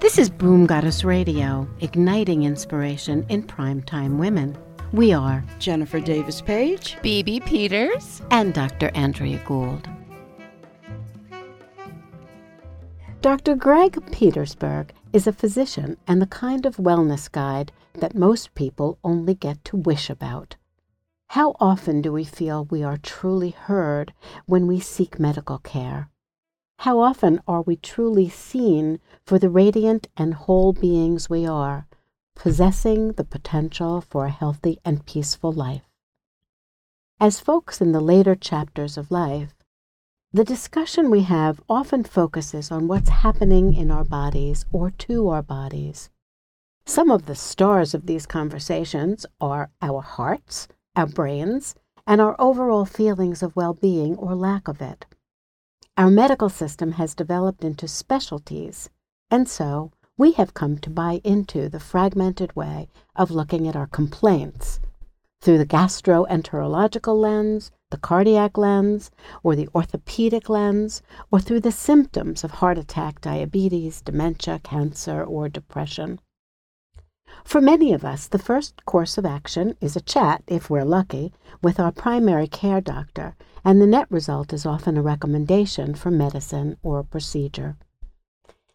This is Boom Goddess Radio, igniting inspiration in primetime women. We are Jennifer Davis Page, BB Peters, and Dr. Andrea Gould. Dr. Greg Petersburg is a physician and the kind of wellness guide that most people only get to wish about. How often do we feel we are truly heard when we seek medical care? How often are we truly seen for the radiant and whole beings we are, possessing the potential for a healthy and peaceful life? As folks in the later chapters of life, the discussion we have often focuses on what's happening in our bodies or to our bodies. Some of the stars of these conversations are our hearts, our brains, and our overall feelings of well being or lack of it. Our medical system has developed into specialties, and so we have come to buy into the fragmented way of looking at our complaints through the gastroenterological lens, the cardiac lens, or the orthopedic lens, or through the symptoms of heart attack, diabetes, dementia, cancer, or depression. For many of us, the first course of action is a chat, if we're lucky, with our primary care doctor, and the net result is often a recommendation for medicine or procedure.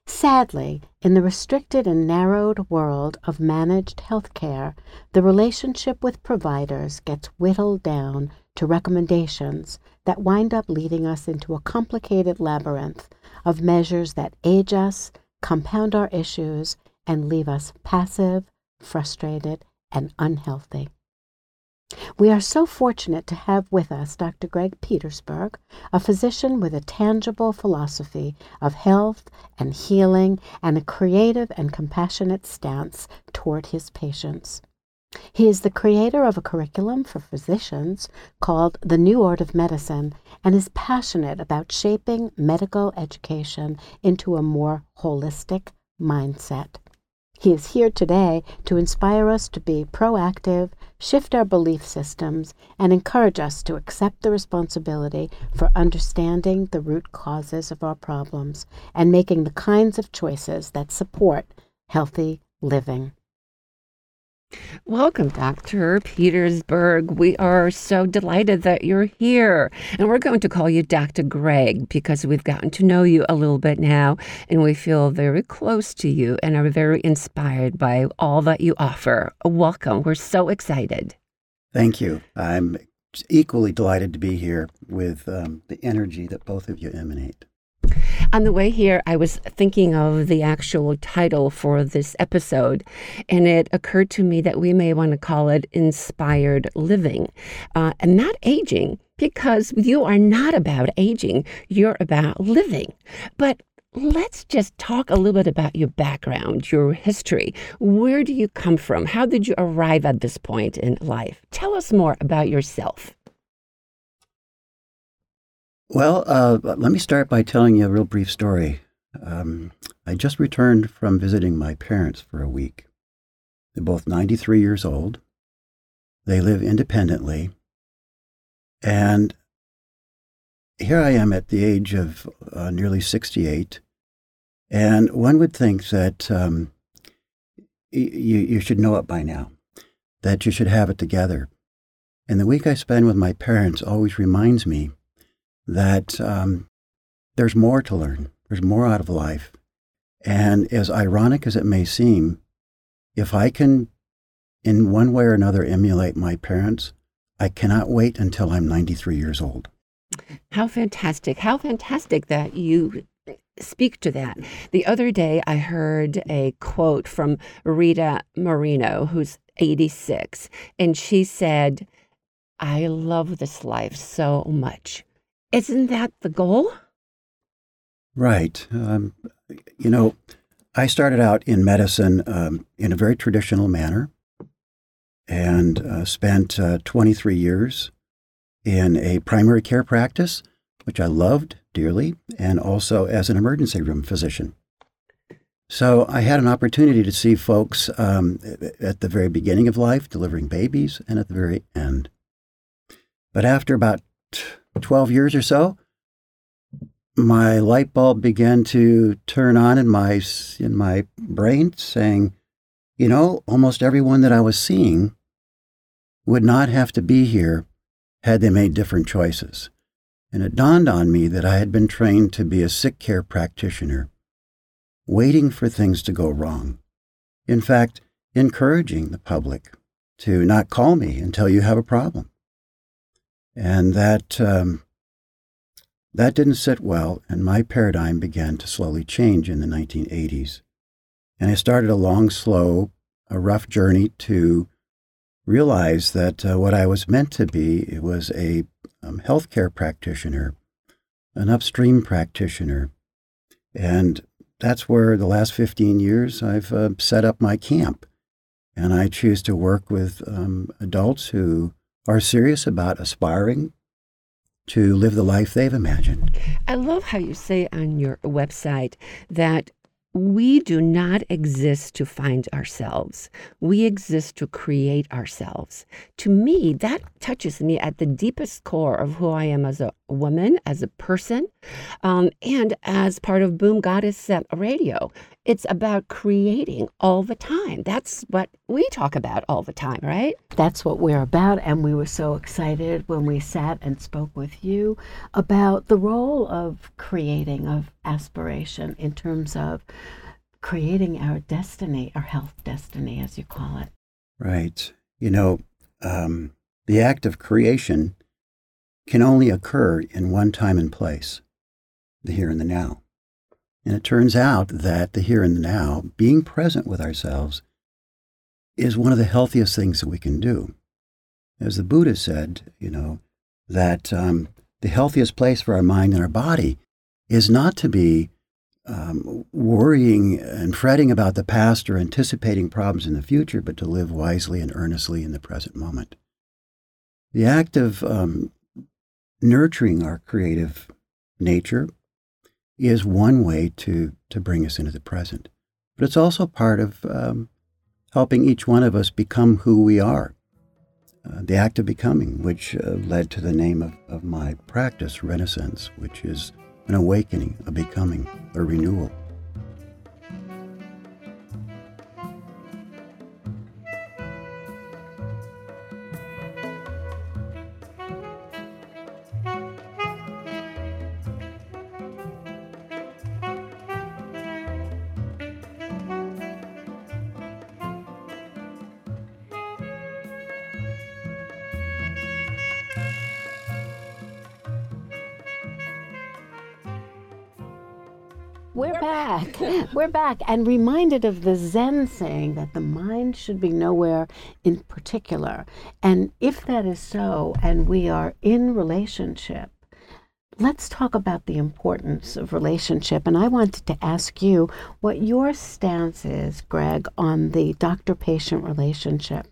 Sadly, in the restricted and narrowed world of managed health care, the relationship with providers gets whittled down to recommendations that wind up leading us into a complicated labyrinth of measures that age us, compound our issues, and leave us passive, frustrated, and unhealthy. We are so fortunate to have with us Dr. Greg Petersburg, a physician with a tangible philosophy of health and healing and a creative and compassionate stance toward his patients. He is the creator of a curriculum for physicians called the New Art of Medicine and is passionate about shaping medical education into a more holistic mindset. He is here today to inspire us to be proactive, shift our belief systems, and encourage us to accept the responsibility for understanding the root causes of our problems and making the kinds of choices that support healthy living. Welcome, Dr. Petersburg. We are so delighted that you're here. And we're going to call you Dr. Greg because we've gotten to know you a little bit now and we feel very close to you and are very inspired by all that you offer. Welcome. We're so excited. Thank you. I'm equally delighted to be here with um, the energy that both of you emanate. On the way here, I was thinking of the actual title for this episode, and it occurred to me that we may want to call it Inspired Living uh, and not aging, because you are not about aging, you're about living. But Let's just talk a little bit about your background, your history. Where do you come from? How did you arrive at this point in life? Tell us more about yourself. Well, uh, let me start by telling you a real brief story. Um, I just returned from visiting my parents for a week. They're both 93 years old. They live independently. And here I am at the age of uh, nearly 68. And one would think that um, you should know it by now, that you should have it together. And the week I spend with my parents always reminds me that um, there's more to learn, there's more out of life. And as ironic as it may seem, if I can, in one way or another, emulate my parents, I cannot wait until I'm 93 years old. How fantastic. How fantastic that you speak to that. The other day, I heard a quote from Rita Moreno, who's 86, and she said, I love this life so much. Isn't that the goal? Right. Um, you know, I started out in medicine um, in a very traditional manner and uh, spent uh, 23 years in a primary care practice, which I loved dearly, and also as an emergency room physician. So I had an opportunity to see folks um, at the very beginning of life, delivering babies, and at the very end. But after about 12 years or so, my light bulb began to turn on in my in my brain, saying, "You know, almost everyone that I was seeing would not have to be here had they made different choices." And it dawned on me that I had been trained to be a sick care practitioner, waiting for things to go wrong. In fact, encouraging the public to not call me until you have a problem. And that um, that didn't sit well, and my paradigm began to slowly change in the 1980s. And I started a long, slow, a rough journey to realize that uh, what I was meant to be was a um, healthcare practitioner, an upstream practitioner. And that's where the last 15 years I've uh, set up my camp. And I choose to work with um, adults who are serious about aspiring to live the life they've imagined. I love how you say on your website that we do not exist to find ourselves. We exist to create ourselves. To me, that touches me at the deepest core of who I am as a woman, as a person, um, and as part of Boom Goddess Radio. It's about creating all the time. That's what we talk about all the time, right? That's what we're about. And we were so excited when we sat and spoke with you about the role of creating, of aspiration in terms of creating our destiny, our health destiny, as you call it. Right. You know, um, the act of creation can only occur in one time and place the here and the now. And it turns out that the here and the now, being present with ourselves, is one of the healthiest things that we can do. As the Buddha said, you know, that um, the healthiest place for our mind and our body is not to be um, worrying and fretting about the past or anticipating problems in the future, but to live wisely and earnestly in the present moment. The act of um, nurturing our creative nature is one way to, to bring us into the present. But it's also part of um, helping each one of us become who we are. Uh, the act of becoming, which uh, led to the name of, of my practice, Renaissance, which is an awakening, a becoming, a renewal. We're back and reminded of the Zen saying that the mind should be nowhere in particular. And if that is so, and we are in relationship, let's talk about the importance of relationship. And I wanted to ask you what your stance is, Greg, on the doctor patient relationship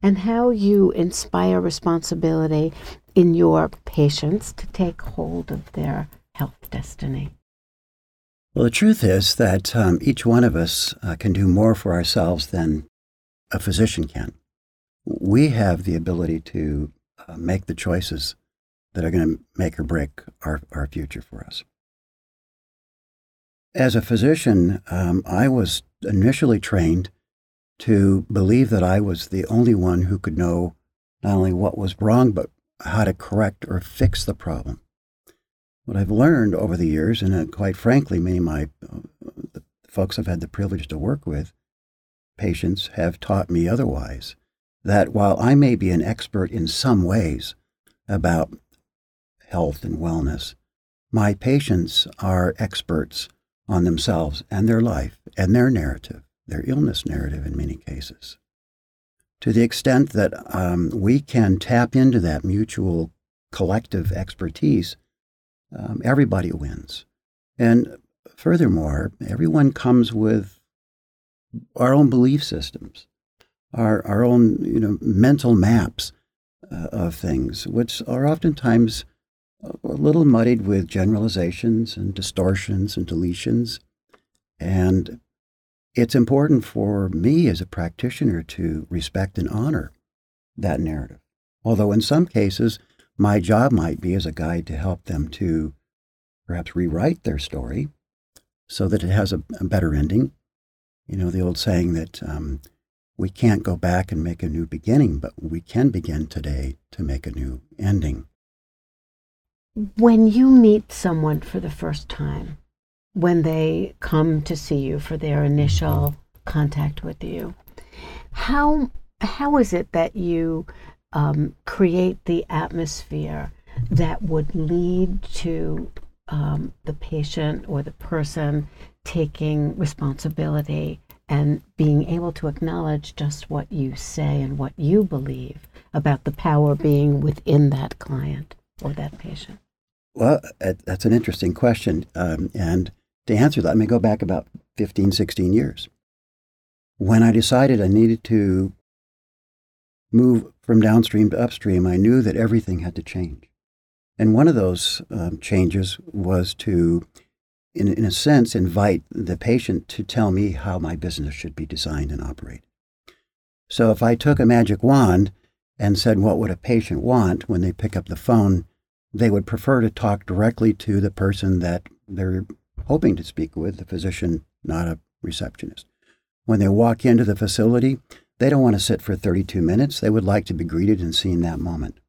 and how you inspire responsibility in your patients to take hold of their health destiny. Well, the truth is that um, each one of us uh, can do more for ourselves than a physician can. We have the ability to uh, make the choices that are going to make or break our, our future for us. As a physician, um, I was initially trained to believe that I was the only one who could know not only what was wrong, but how to correct or fix the problem. What I've learned over the years, and uh, quite frankly, many of my uh, folks I've had the privilege to work with, patients, have taught me otherwise. That while I may be an expert in some ways about health and wellness, my patients are experts on themselves and their life and their narrative, their illness narrative in many cases. To the extent that um, we can tap into that mutual collective expertise, um, everybody wins. And furthermore, everyone comes with our own belief systems, our, our own you know, mental maps uh, of things, which are oftentimes a little muddied with generalizations and distortions and deletions. And it's important for me as a practitioner to respect and honor that narrative. Although in some cases, my job might be as a guide to help them to perhaps rewrite their story so that it has a, a better ending. You know, the old saying that um, we can't go back and make a new beginning, but we can begin today to make a new ending. When you meet someone for the first time, when they come to see you for their initial contact with you, how how is it that you um, create the atmosphere that would lead to um, the patient or the person taking responsibility and being able to acknowledge just what you say and what you believe about the power being within that client or that patient? Well, that's an interesting question. Um, and to answer that, let me go back about 15, 16 years. When I decided I needed to move from downstream to upstream, I knew that everything had to change. And one of those um, changes was to, in, in a sense, invite the patient to tell me how my business should be designed and operate. So if I took a magic wand and said, What would a patient want when they pick up the phone? they would prefer to talk directly to the person that they're hoping to speak with, the physician, not a receptionist. When they walk into the facility, they don't want to sit for 32 minutes. They would like to be greeted and seen that moment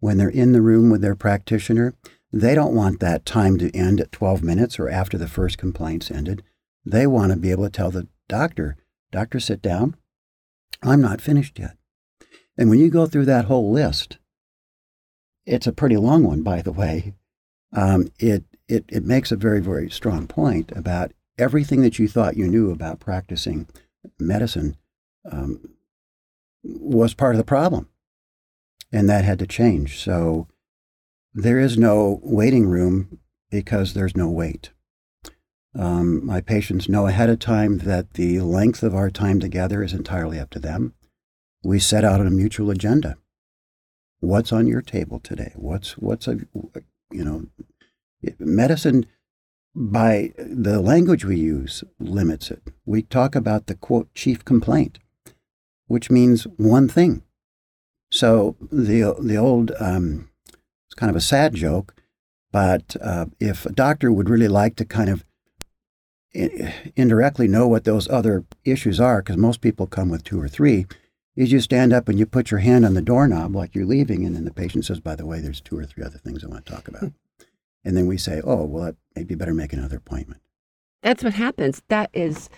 when they're in the room with their practitioner, they don't want that time to end at 12 minutes or after the first complaint's ended. They want to be able to tell the doctor, Doctor, sit down. I'm not finished yet. And when you go through that whole list, it's a pretty long one, by the way. Um, it, it, it makes a very, very strong point about everything that you thought you knew about practicing medicine um, was part of the problem and that had to change. So there is no waiting room because there's no wait. Um, my patients know ahead of time that the length of our time together is entirely up to them. We set out on a mutual agenda. What's on your table today? What's what's a you know medicine by the language we use limits it. We talk about the quote chief complaint, which means one thing. So the the old um, it's kind of a sad joke, but uh, if a doctor would really like to kind of indirectly know what those other issues are, because most people come with two or three, is you stand up and you put your hand on the doorknob like you're leaving, and then the patient says, "By the way, there's two or three other things I want to talk about," and then we say, "Oh, well, maybe better make another appointment." That's what happens. That is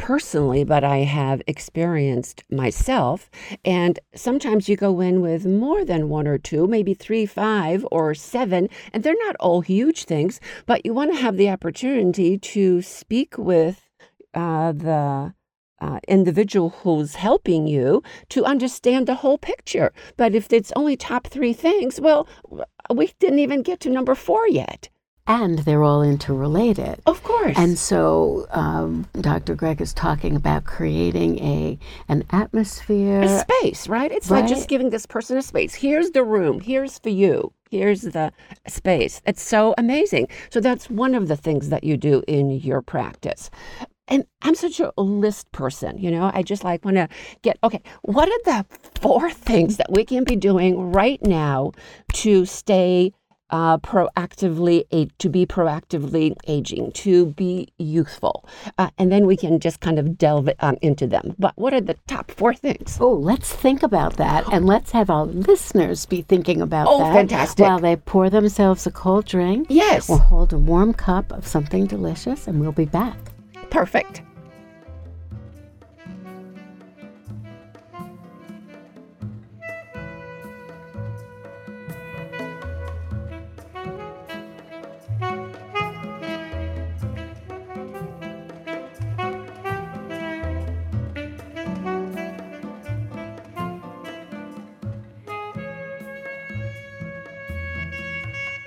personally, but I have experienced myself. And sometimes you go in with more than one or two, maybe three, five, or seven, and they're not all huge things, but you want to have the opportunity to speak with uh, the uh, individual who's helping you to understand the whole picture. But if it's only top three things, well, we didn't even get to number four yet and they're all interrelated. Of course. And so um, Dr. Greg is talking about creating a an atmosphere, a space, right? It's right? like just giving this person a space. Here's the room. Here's for you. Here's the space. It's so amazing. So that's one of the things that you do in your practice. And I'm such a list person, you know. I just like want to get okay. What are the four things that we can be doing right now to stay uh, proactively to be proactively aging, to be youthful, uh, and then we can just kind of delve um, into them. But what are the top four things? Oh, let's think about that, and let's have our listeners be thinking about oh, that. fantastic! While they pour themselves a cold drink. Yes. Or hold a warm cup of something delicious, and we'll be back. Perfect.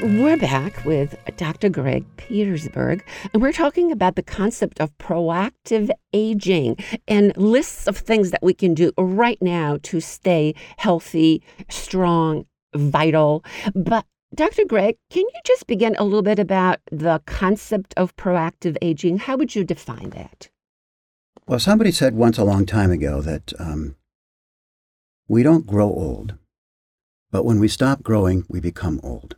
We're back with Dr. Greg Petersburg, and we're talking about the concept of proactive aging and lists of things that we can do right now to stay healthy, strong, vital. But Dr. Greg, can you just begin a little bit about the concept of proactive aging? How would you define that? Well, somebody said once a long time ago that um, we don't grow old, but when we stop growing, we become old.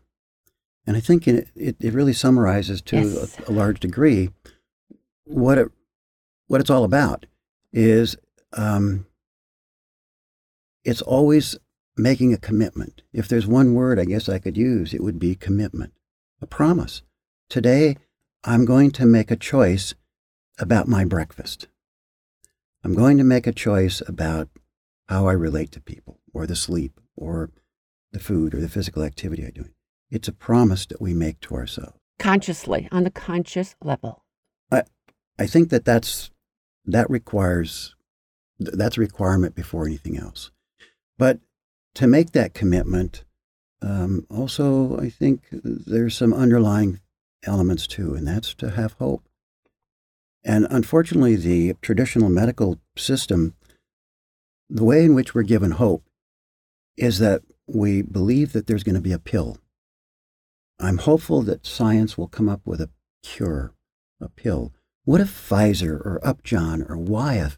And I think it, it, it really summarizes to Yes. a, a large degree what it, what it's all about is um, it's always making a commitment. If there's one word I guess I could use, it would be commitment, a promise. Today, I'm going to make a choice about my breakfast. I'm going to make a choice about how I relate to people, or the sleep, or the food, or the physical activity I'm doing. It's a promise that we make to ourselves. Consciously, on the conscious level. I I think that that's that requires that's a requirement before anything else. But to make that commitment, um, also I think there's some underlying elements too, and that's to have hope. And unfortunately, the traditional medical system, the way in which we're given hope, is that we believe that there's going to be a pill. I'm hopeful that science will come up with a cure, a pill. What if Pfizer or Upjohn or Wyeth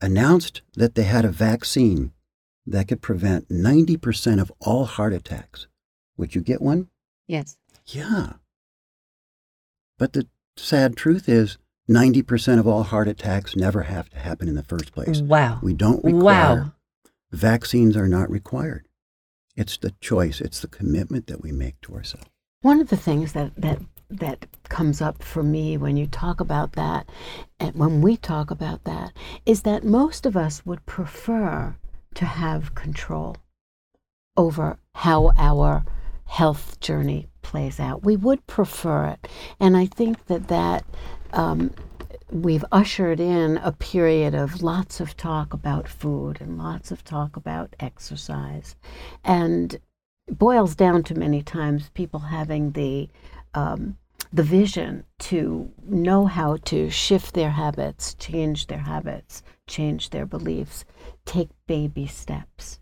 announced that they had a vaccine that could prevent 90% of all heart attacks? Would you get one? Yes. Yeah. But the sad truth is 90% of all heart attacks never have to happen in the first place. Wow. We don't require Wow. vaccines are not required. It's the choice, it's the commitment that we make to ourselves. One of the things that, that that comes up for me when you talk about that and when we talk about that is that most of us would prefer to have control over how our health journey plays out. We would prefer it. And I think that that um, we've ushered in a period of lots of talk about food and lots of talk about exercise. And boils down to many times people having the um, the vision to know how to shift their habits, change their habits, change their beliefs, take baby steps.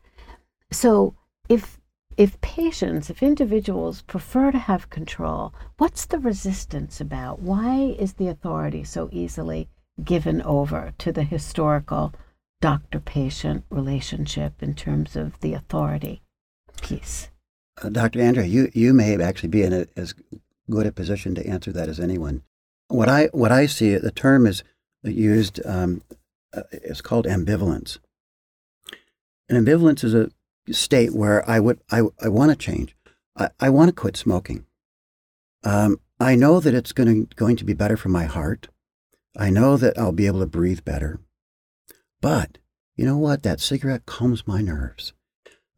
So if if patients, if individuals prefer to have control, what's the resistance about? Why is the authority so easily given over to the historical doctor patient relationship in terms of the authority piece? Uh, Dr. Andrea, you, you may actually be in a, as good a position to answer that as anyone. What I what I see, the term is used. Um, uh, it's called ambivalence. And ambivalence is a state where I would I, I want to change. I, I want to quit smoking. Um, I know that it's going to, going to be better for my heart. I know that I'll be able to breathe better. But you know what? That cigarette calms my nerves.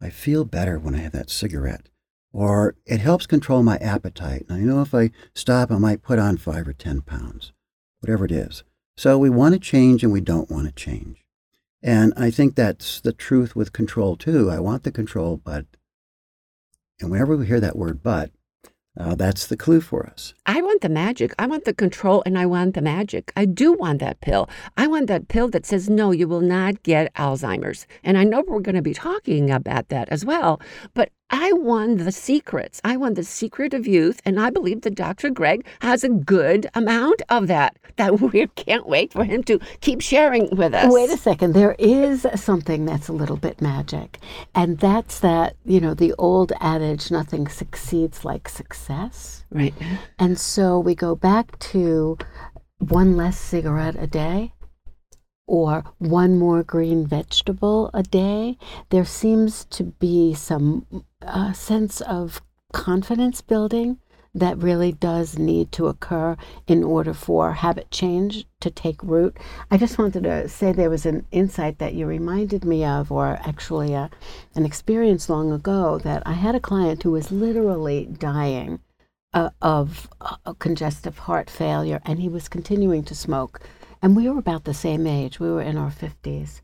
I feel better when I have that cigarette. Or it helps control my appetite. And I know if I stop, I might put on five or 10 pounds, whatever it is. So we want to change and we don't want to change. And I think that's the truth with control too. I want the control, but, and whenever we hear that word but, uh, that's the clue for us. I want the magic. I want the control and I want the magic. I do want that pill. I want that pill that says, no, you will not get Alzheimer's. And I know we're going to be talking about that as well. But I won the secrets. I won the secret of youth. And I believe that Dr. Greg has a good amount of that, that we can't wait for him to keep sharing with us. Wait a second. There is something that's a little bit magic. And that's that, you know, the old adage, nothing succeeds like success. Right. And so we go back to one less cigarette a day or one more green vegetable a day. There seems to be some uh, sense of confidence building that really does need to occur in order for habit change to take root. I just wanted to say there was an insight that you reminded me of, or actually a, an experience long ago, that I had a client who was literally dying uh, of uh, congestive heart failure, and he was continuing to smoke. And we were about the same age, we were in our 50s.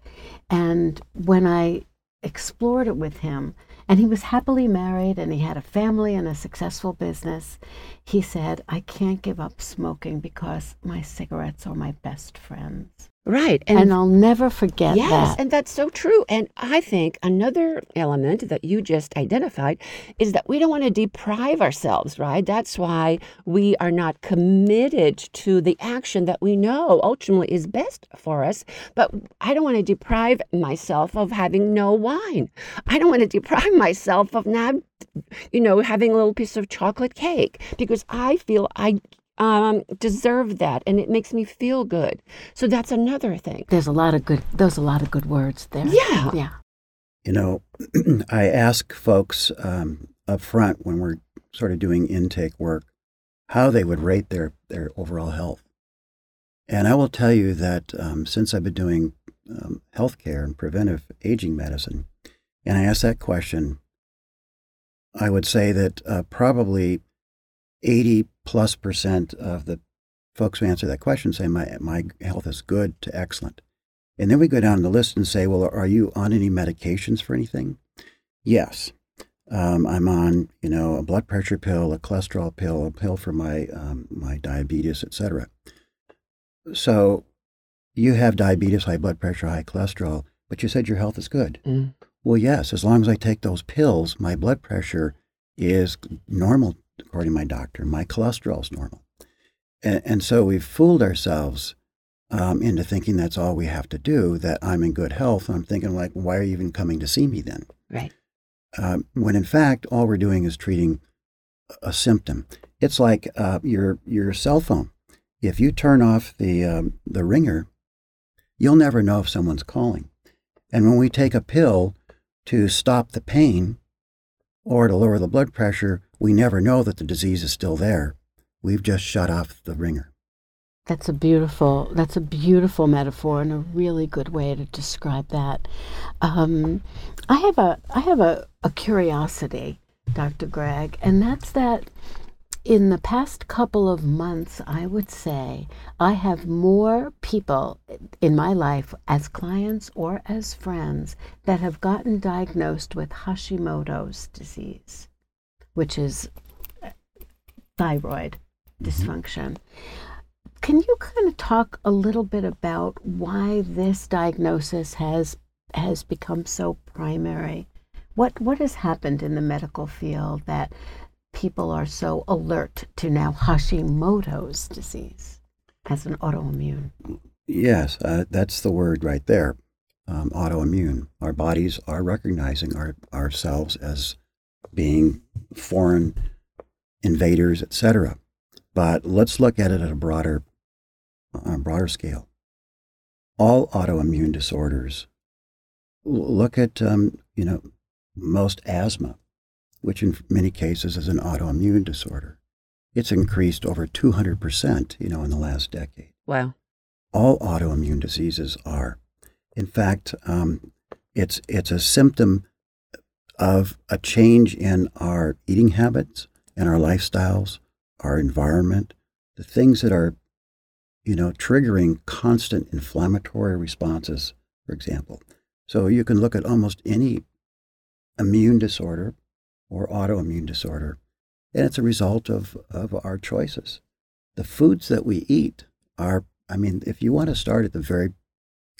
And when I explored it with him, and he was happily married and he had a family and a successful business. He said, I can't give up smoking because my cigarettes are my best friends. Right. And, I'll never forget yes, that. and that's so true. And I think another element that you just identified is that we don't want to deprive ourselves, right? That's why we are not committed to the action that we know ultimately is best for us. But I don't want to deprive myself of having no wine. I don't want to deprive myself of not, you know, having a little piece of chocolate cake because I feel I um, deserve that, and it makes me feel good. So that's another thing. There's a lot of good. There's a lot of good words there. Yeah, yeah. You know, I ask folks um, up front when we're sort of doing intake work how they would rate their their overall health, and I will tell you that um, since I've been doing um, healthcare and preventive aging medicine, and I ask that question, I would say that uh, probably 80 plus percent of the folks who answer that question say my, my health is good to excellent. And then we go down the list and say, well, are you on any medications for anything? Yes. Um, I'm on, you know, a blood pressure pill, a cholesterol pill, a pill for my um, my diabetes, etc. So you have diabetes, high blood pressure, high cholesterol, but you said your health is good. Mm. Well, yes, as long as I take those pills, my blood pressure is normal according to my doctor. My cholesterol is normal. And, and, so we've fooled ourselves um, into thinking that's all we have to do, that I'm in good health. I'm thinking, like, why are you even coming to see me then? Right. Um, when in fact, all we're doing is treating a symptom. It's like uh, your, your cell phone. If you turn off the, um, the ringer, you'll never know if someone's calling. And when we take a pill to stop the pain or to lower the blood pressure, we never know that the disease is still there. We've just shut off the ringer. That's a beautiful. That's a beautiful metaphor and a really good way to describe that. Um, I have a I have a, a curiosity, Dr. Greg, and that's that. In the past couple of months, I would say I have more people in my life as clients or as friends that have gotten diagnosed with Hashimoto's disease which is thyroid dysfunction. Can you kind of talk a little bit about why this diagnosis has has become so primary? What what has happened in the medical field that people are so alert to now Hashimoto's disease as an autoimmune? Yes, uh, that's the word right there. Um, autoimmune. Our bodies are recognizing our, ourselves as being foreign invaders, etc. But let's look at it at a broader, on a broader scale. All autoimmune disorders. Look at, um, you know, most asthma, which in many cases is an autoimmune disorder. It's increased over 200%, you know, in the last decade. Wow. All autoimmune diseases are. In fact, um, it's, it's a symptom of a change in our eating habits and our lifestyles, our environment, the things that are, you know, triggering constant inflammatory responses, for example. So you can look at almost any immune disorder or autoimmune disorder, and it's a result of, of our choices. The foods that we eat are, I mean, if you want to start at the very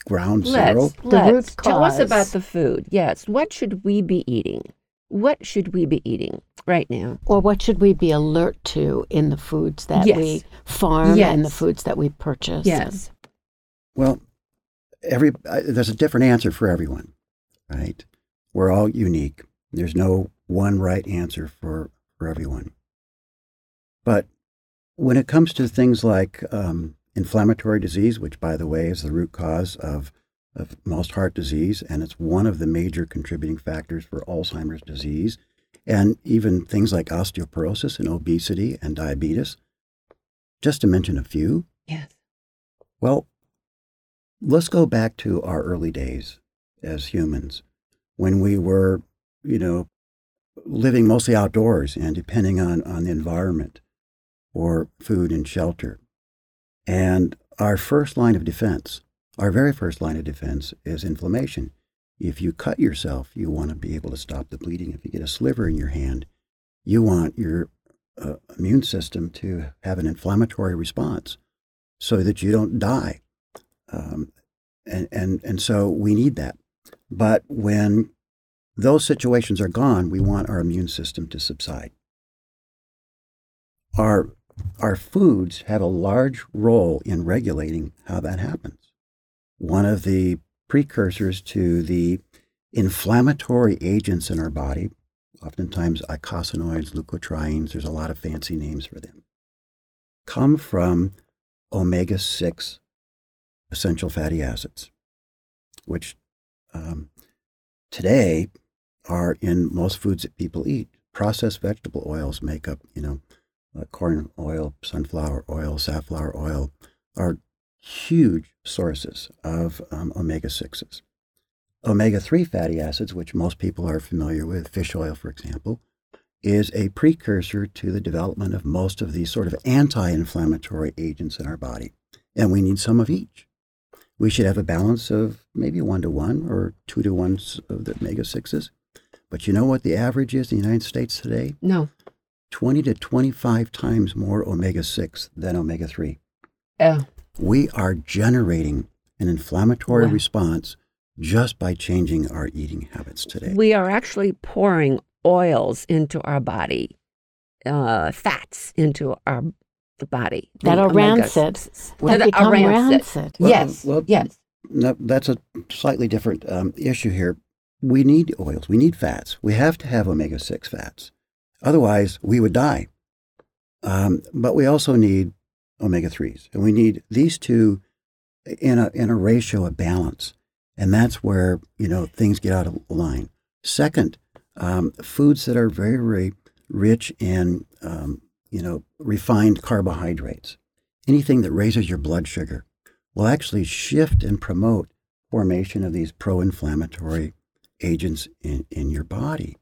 ground zero. Let's, let's. Tell us about the food. Yes. What should we be eating? What should we be eating right now? Or what should we be alert to in the foods that yes. we farm yes. and the foods that we purchase? Yes. Well, every uh, there's a different answer for everyone, right? We're all unique. There's no one right answer for for everyone. But when it comes to things like um, inflammatory disease, which, by the way, is the root cause of, of most heart disease, and it's one of the major contributing factors for Alzheimer's disease, and even things like osteoporosis and obesity and diabetes, just to mention a few. Yes. Well, let's go back to our early days as humans when we were, you know, living mostly outdoors and depending on, on the environment or food and shelter. And our first line of defense, our very first line of defense is inflammation. If you cut yourself, you want to be able to stop the bleeding. If you get a sliver in your hand, you want your uh, immune system to have an inflammatory response so that you don't die. Um, and, and, and so we need that. But when those situations are gone, we want our immune system to subside. Our, our foods have a large role in regulating how that happens. One of the precursors to the inflammatory agents in our body, oftentimes eicosanoids, leukotrienes, there's a lot of fancy names for them, come from omega 6 essential fatty acids, which um, today are in most foods that people eat. Processed vegetable oils make up, you know, uh, corn oil, sunflower oil, safflower oil are huge sources of um, omega 6s. Omega 3 fatty acids, which most people are familiar with, fish oil, for example, is a precursor to the development of most of these sort of anti inflammatory agents in our body. And we need some of each. We should have a balance of maybe one to one or two to one of the omega 6s. But you know what the average is in the United States today? No. 20 to 25 times more omega 6 than omega 3. Oh. We are generating an inflammatory Wow. response just by changing our eating habits today. We are actually pouring oils into our body, uh, fats into our body. That are rancid. sixes. That That are become rancid. rancid. Well, yes. well, yes. No, that's a slightly different um, issue here. We need oils, we need fats. We have to have omega 6 fats. Otherwise, we would die. Um, but we also need omega 3s. And we need these two in a, in a ratio of balance. And that's where, you know, things get out of line. Second, um, foods that are very, very rich in, um, you know, refined carbohydrates. Anything that raises your blood sugar will actually shift and promote formation of these pro-inflammatory agents in, in your body.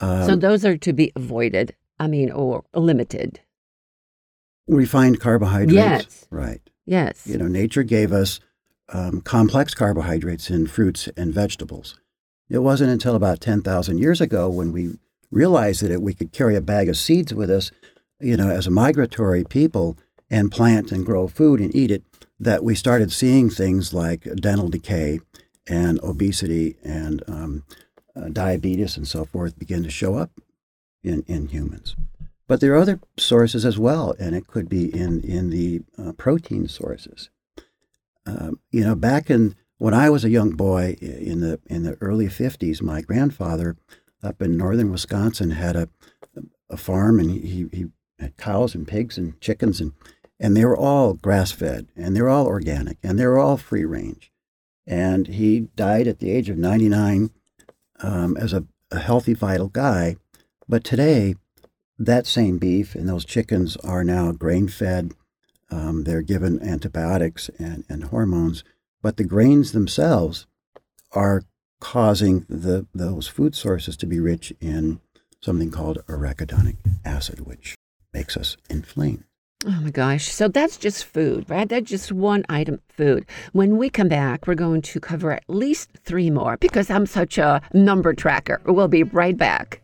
Um, so those are to be avoided. I mean, or limited. refined carbohydrates. Yes. Right. Yes. You know, nature gave us um, complex carbohydrates in fruits and vegetables. It wasn't until about 10,000 years ago when we realized that we could carry a bag of seeds with us, you know, as a migratory people and plant and grow food and eat it, that we started seeing things like dental decay and obesity and um, uh, diabetes and so forth begin to show up in, in humans. But there are other sources as well, and it could be in, in the uh, protein sources. Um, you know, back in when I was a young boy in the in the early '50s, my grandfather up in northern Wisconsin had a a farm, and he, he had cows and pigs and chickens, and and they were all grass fed, and they were all organic, and they were all free range. And he died at the age of 99 um, as a, a healthy, vital guy. But today, that same beef and those chickens are now grain fed. Um, they're given antibiotics and, and hormones, but the grains themselves are causing the, those food sources to be rich in something called arachidonic acid, which makes us inflamed. Oh my gosh. So that's just food, right? That's just one item food. When we come back, we're going to cover at least three more because I'm such a number tracker. We'll be right back.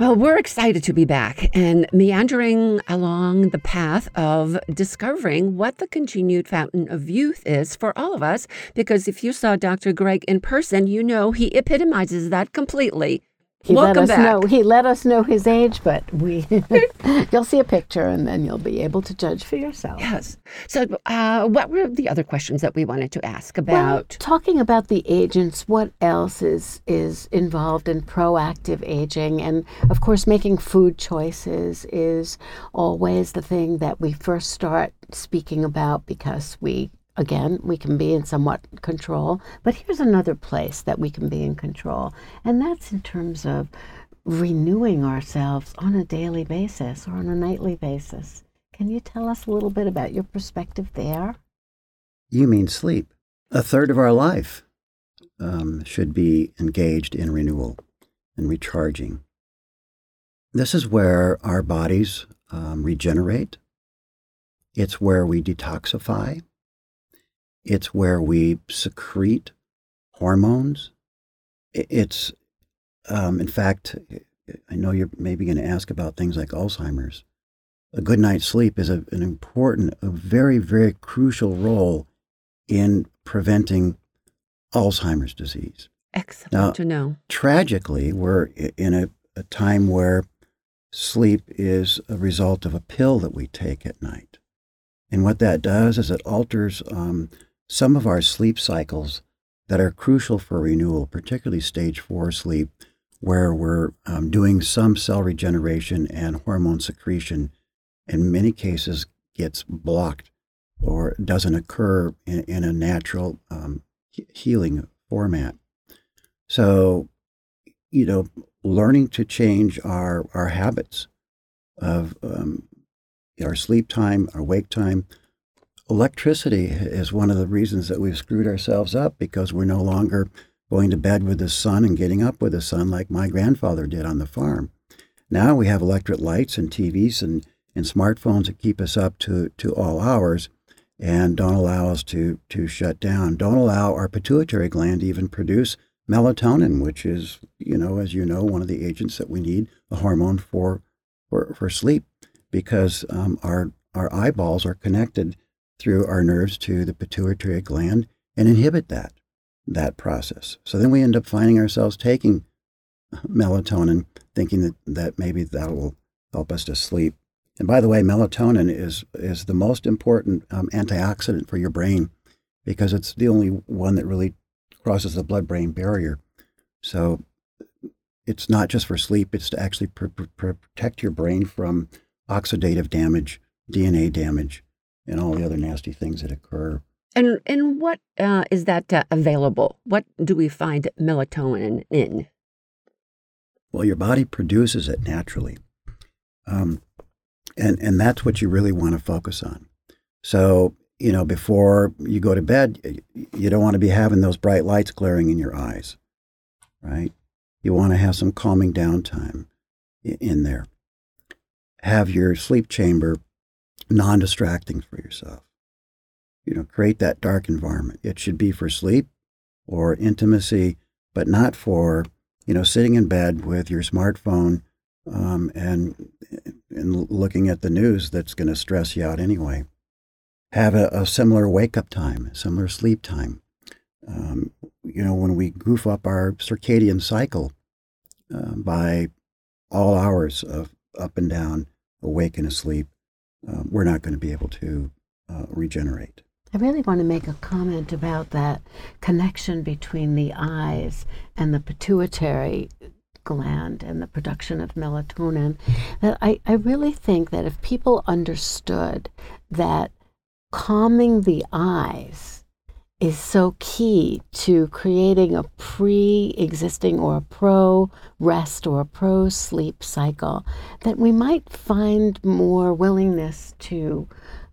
Well, we're excited to be back and meandering along the path of discovering what the continued fountain of youth is for all of us. Because if you saw Dr. Greg in person, you know he epitomizes that completely. He Welcome let us back. know. He let us know his age, but we you'll see a picture and then you'll be able to judge for yourself. Yes. So, uh, what were the other questions that we wanted to ask Well, about? talking about the agents, what else is is involved in proactive aging? And of course, making food choices is always the thing that we first start speaking about because we again we can be in somewhat control. But here's another place that we can be in control, and that's in terms of renewing ourselves on a daily basis or on a nightly basis. Can you tell us a little bit about your perspective there? You mean sleep. A third of our life um, should be engaged in renewal and recharging. This is where our bodies um, regenerate. It's where we detoxify. It's where we secrete hormones. It's, um, in fact, I know you're maybe going to ask about things like Alzheimer's. A good night's sleep is a, an important, a very, very crucial role in preventing Alzheimer's disease. Excellent Now- to know. Tragically, we're in a, a time where sleep is a result of a pill that we take at night. And what that does is it alters um, some of our sleep cycles that are crucial for renewal, particularly stage four sleep, where we're um, doing some cell regeneration and hormone secretion, in many cases, gets blocked or doesn't occur in, in a natural um, healing format. So, you know, learning to change our, our habits of um, our sleep time, our wake time. Electricity is one of the reasons that we've screwed ourselves up because we're no longer going to bed with the sun and getting up with the sun like my grandfather did on the farm. Now we have electric lights and TVs and, and smartphones that keep us up to, to all hours and don't allow us to, to shut down, don't allow our pituitary gland to even produce melatonin, which is, you know, as you know, one of the agents that we need, a hormone for, for, for sleep, because um, our, our eyeballs are connected through our nerves to the pituitary gland and inhibit that, that process. So then we end up finding ourselves taking melatonin, thinking that, that maybe that will help us to sleep. And by the way, melatonin is, is the most important um, antioxidant for your brain because it's the only one that really crosses the blood brain barrier. So it's not just for sleep, it's to actually pr- pr- protect your brain from oxidative damage, DNA damage, and all the other nasty things that occur. And and what uh, is that uh, available? What do we find melatonin in? Well, your body produces it naturally. Um, and, and that's what you really want to focus on. So, you know, before you go to bed, you don't want to be having those bright lights glaring in your eyes, right? You want to have some calming down time in there. Have your sleep chamber non distracting for yourself. You know, create that dark environment. It should be for sleep or intimacy, but not for you know, sitting in bed with your smartphone um, and and looking at the news that's going to stress you out anyway. Have a, a similar wake up time, similar sleep time. Um, you know, when we goof up our circadian cycle uh, by all hours of up and down, awake and asleep, uh, we're not going to be able to uh, regenerate. I really want to make a comment about that connection between the eyes and the pituitary gland and the production of melatonin. That I, I really think that if people understood that calming the eyes is so key to creating a pre existing or a pro rest or a pro sleep cycle, that we might find more willingness to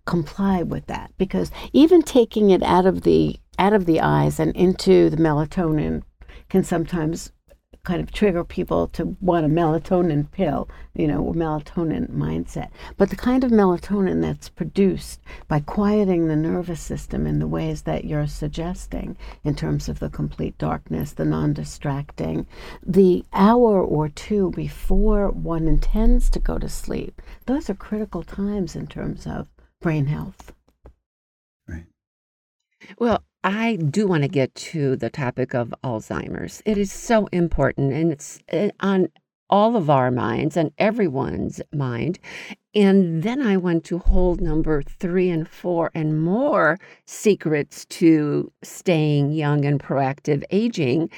comply with that. Because even taking it out of the out of the eyes and into the melatonin can sometimes kind of trigger people to want a melatonin pill, you know, or melatonin mindset. But the kind of melatonin that's produced by quieting the nervous system in the ways that you're suggesting, in terms of the complete darkness, the non distracting, the hour or two before one intends to go to sleep, those are critical times in terms of brain health. Right. Well, I do want to get to the topic of Alzheimer's. It is so important and it's uh, on all of our minds and everyone's mind. And then I want to hold number three and four and more secrets to staying young and proactive aging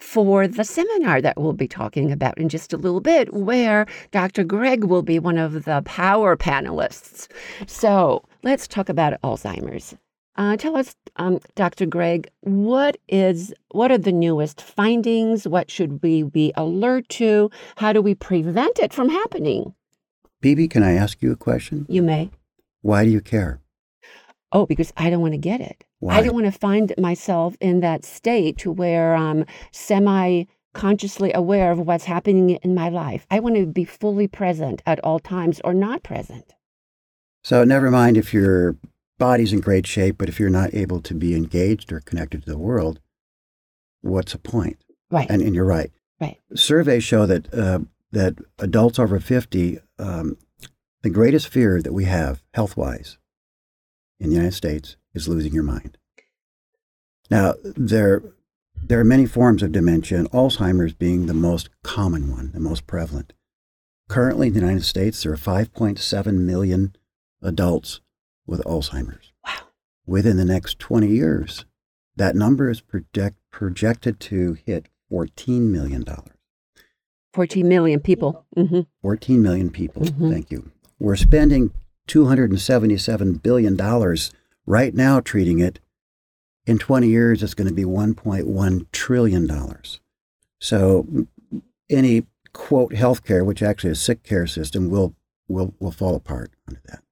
for the seminar that we'll be talking about in just a little bit, where Dr. Greg will be one of the power panelists. So let's talk about Alzheimer's. Uh, tell us, um, Dr. Greg, what is what are the newest findings? What should we be alert to? How do we prevent it from happening? Bibi, can I ask you a question? You may. Why do you care? Oh, because I don't want to get it. Why? I don't want to find myself in that state to where I'm semi consciously aware of what's happening in my life. I want to be fully present at all times or not present. So, never mind if your body's in great shape, but if you're not able to be engaged or connected to the world, what's the point? Right. And, and you're right. Right. Surveys show that uh, that adults over 50, um, the greatest fear that we have health wise in the United States is losing your mind. Now, there, there are many forms of dementia, and Alzheimer's being the most common one, the most prevalent. Currently in the United States, there are 5.7 million adults with Alzheimer's. Wow. Within the next 20 years, that number is project, projected to hit $14 million. 14 million people. hmm 14 million people. Mhm. Thank you. We're spending $277 billion right now treating it. In 20 years, it's going to be $1.1 trillion. So any quote healthcare, which actually is sick care system, will, will, will fall apart under that.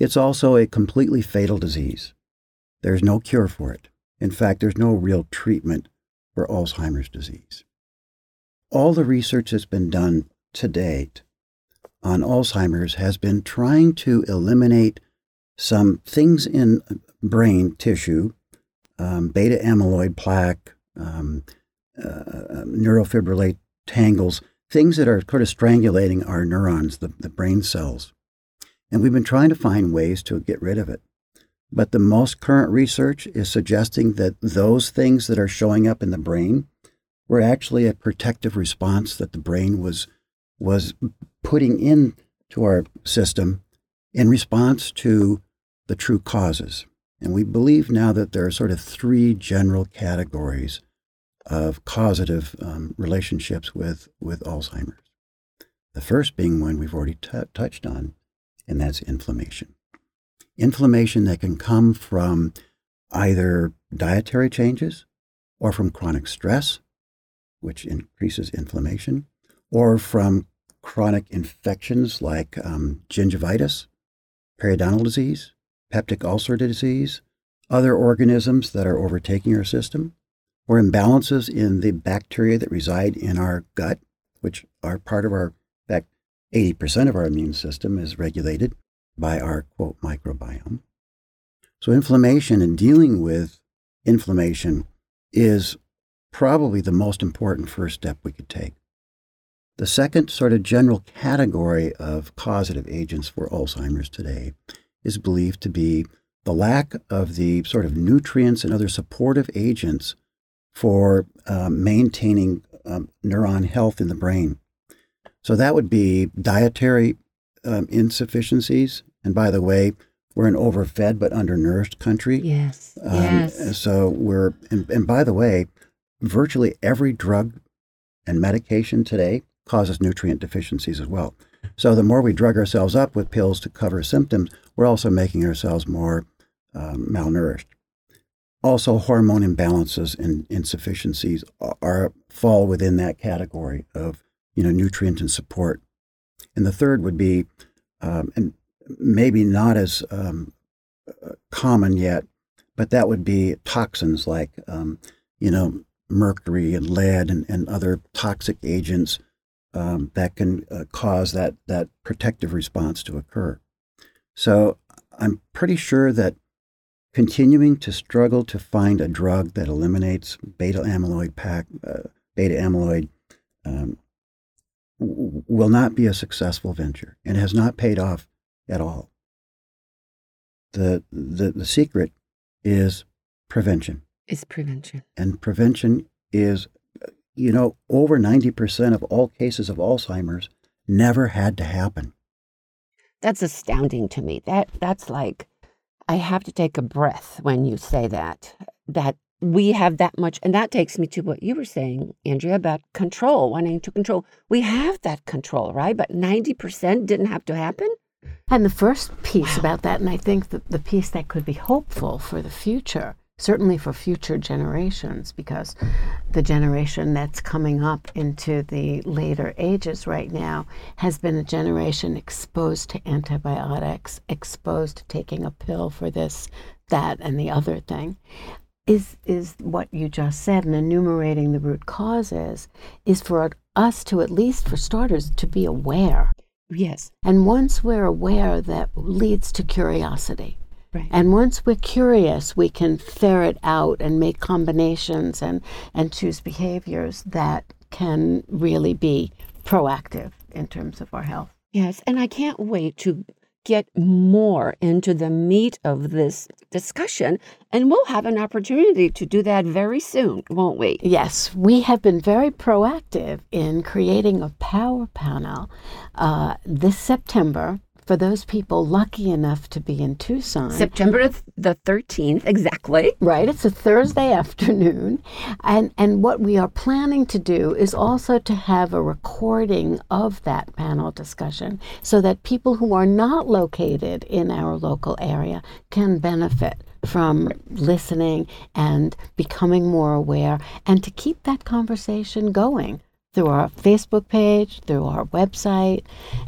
It's also a completely fatal disease. There's no cure for it. In fact, there's no real treatment for Alzheimer's disease. All the research that's been done to date on Alzheimer's has been trying to eliminate some things in brain tissue, um, beta amyloid plaque, um, uh, neurofibrillary tangles, things that are sort of strangulating our neurons, the, the brain cells. And we've been trying to find ways to get rid of it. But the most current research is suggesting that those things that are showing up in the brain were actually a protective response that the brain was was putting into our system in response to the true causes. And we believe now that there are sort of three general categories of causative um, relationships with, with Alzheimer's. The first being one we've already t- touched on, and that's inflammation. Inflammation that can come from either dietary changes or from chronic stress, which increases inflammation, or from chronic infections like um, gingivitis, periodontal disease, peptic ulcer disease, other organisms that are overtaking our system, or imbalances in the bacteria that reside in our gut, which are part of our, 80% of our immune system is regulated by our, quote, microbiome. So, inflammation and dealing with inflammation is probably the most important first step we could take. The second sort of general category of causative agents for Alzheimer's today is believed to be the lack of the sort of nutrients and other supportive agents for um, maintaining um, neuron health in the brain. So that would be dietary um, insufficiencies. And by the way, we're an overfed but undernourished country. Yes. Um, yes. So we're, and, and by the way, virtually every drug and medication today causes nutrient deficiencies as well. So the more we drug ourselves up with pills to cover symptoms, we're also making ourselves more um, malnourished. Also, hormone imbalances and insufficiencies are fall within that category of you know nutrient and support. And the third would be, um, and maybe not as um, common yet, but that would be toxins like um, you know mercury and lead and, and other toxic agents um, that can uh, cause that, that protective response to occur. So I'm pretty sure that continuing to struggle to find a drug that eliminates beta amyloid pack, uh, beta amyloid um, will not be a successful venture and has not paid off at all. The, the, the secret is prevention. Is prevention. And prevention is, you know, over 90% of all cases of Alzheimer's never had to happen. That's astounding to me. That that's like I have to take a breath when you say that. That we have that much and that takes me to what you were saying, Andrea, about control, wanting to control. We have that control, right? But 90% didn't have to happen? And the first piece about that, and I think that the piece that could be hopeful for the future, certainly for future generations, because the generation that's coming up into the later ages right now has been a generation exposed to antibiotics, exposed to taking a pill for this, that, and the other thing. Is, is what you just said and enumerating the root causes is for us to at least for starters to be aware Yes. and once we're aware that leads to curiosity Right. and once we're curious, we can ferret out and make combinations and, and choose behaviors that can really be proactive in terms of our health. Yes, and I can't wait to get more into the meat of this discussion, and we'll have an opportunity to do that very soon, won't we? Yes, we have been very proactive in creating a power panel uh, this September for those people lucky enough to be in Tucson. September the 13th, exactly. Right, it's a Thursday afternoon. And and what we are planning to do is also to have a recording of that panel discussion so that people who are not located in our local area can benefit from listening and becoming more aware and to keep that conversation going through our Facebook page, through our website,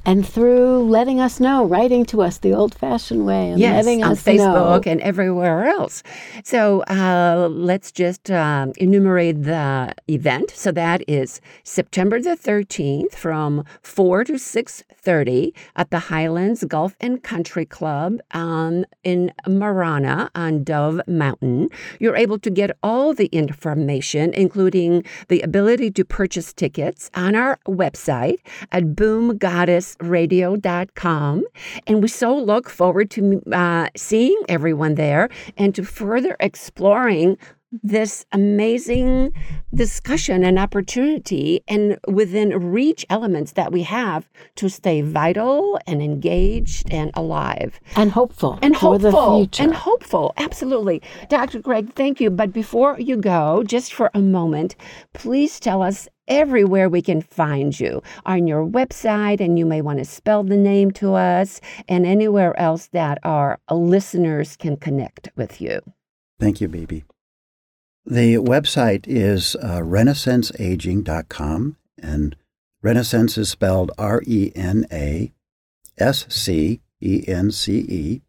and through letting us know, writing to us the old fashioned way and Yes, letting on us know. Facebook and everywhere else. So uh, let's just um, enumerate the event. So that is September the 13th from 4 to 6.30 at the Highlands Golf and Country Club um, in Marana on Dove Mountain. You're able to get all the information, including the ability to purchase tickets on our website at boomgoddessradio.com. And we so look forward to uh, seeing everyone there and to further exploring this amazing discussion and opportunity and within reach elements that we have to stay vital and engaged and alive. And hopeful and for hopeful the future. and hopeful absolutely. Dr greg thank you. But before you go just for a moment please tell us everywhere we can find you. On your website and you may want to spell the name to us and anywhere else that our listeners can connect with you. Thank you, Bibi. The website is uh, renascenceaging.com, and Renascence is spelled R E N A S C E N C E,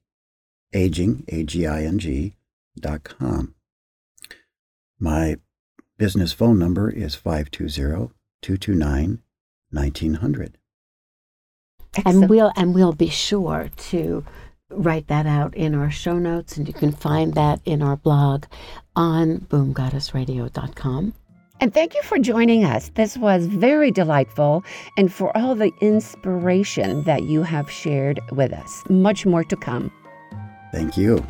aging, A G I N G, dot com. My business phone number is 520 229 1900. and we'll and we'll be sure to write that out in our show notes and you can find that in our blog on boomgoddessradio.com And thank you for joining us. This was very delightful and for all the inspiration that you have shared with us. Much more to come. Thank you.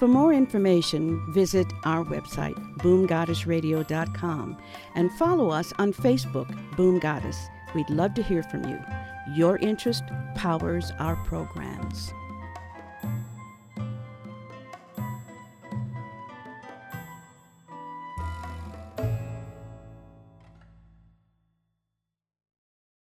For more information, visit our website, boomgoddessradio.com, and follow us on Facebook, Boom Goddess. We'd love to hear from you. Your interest powers our programs.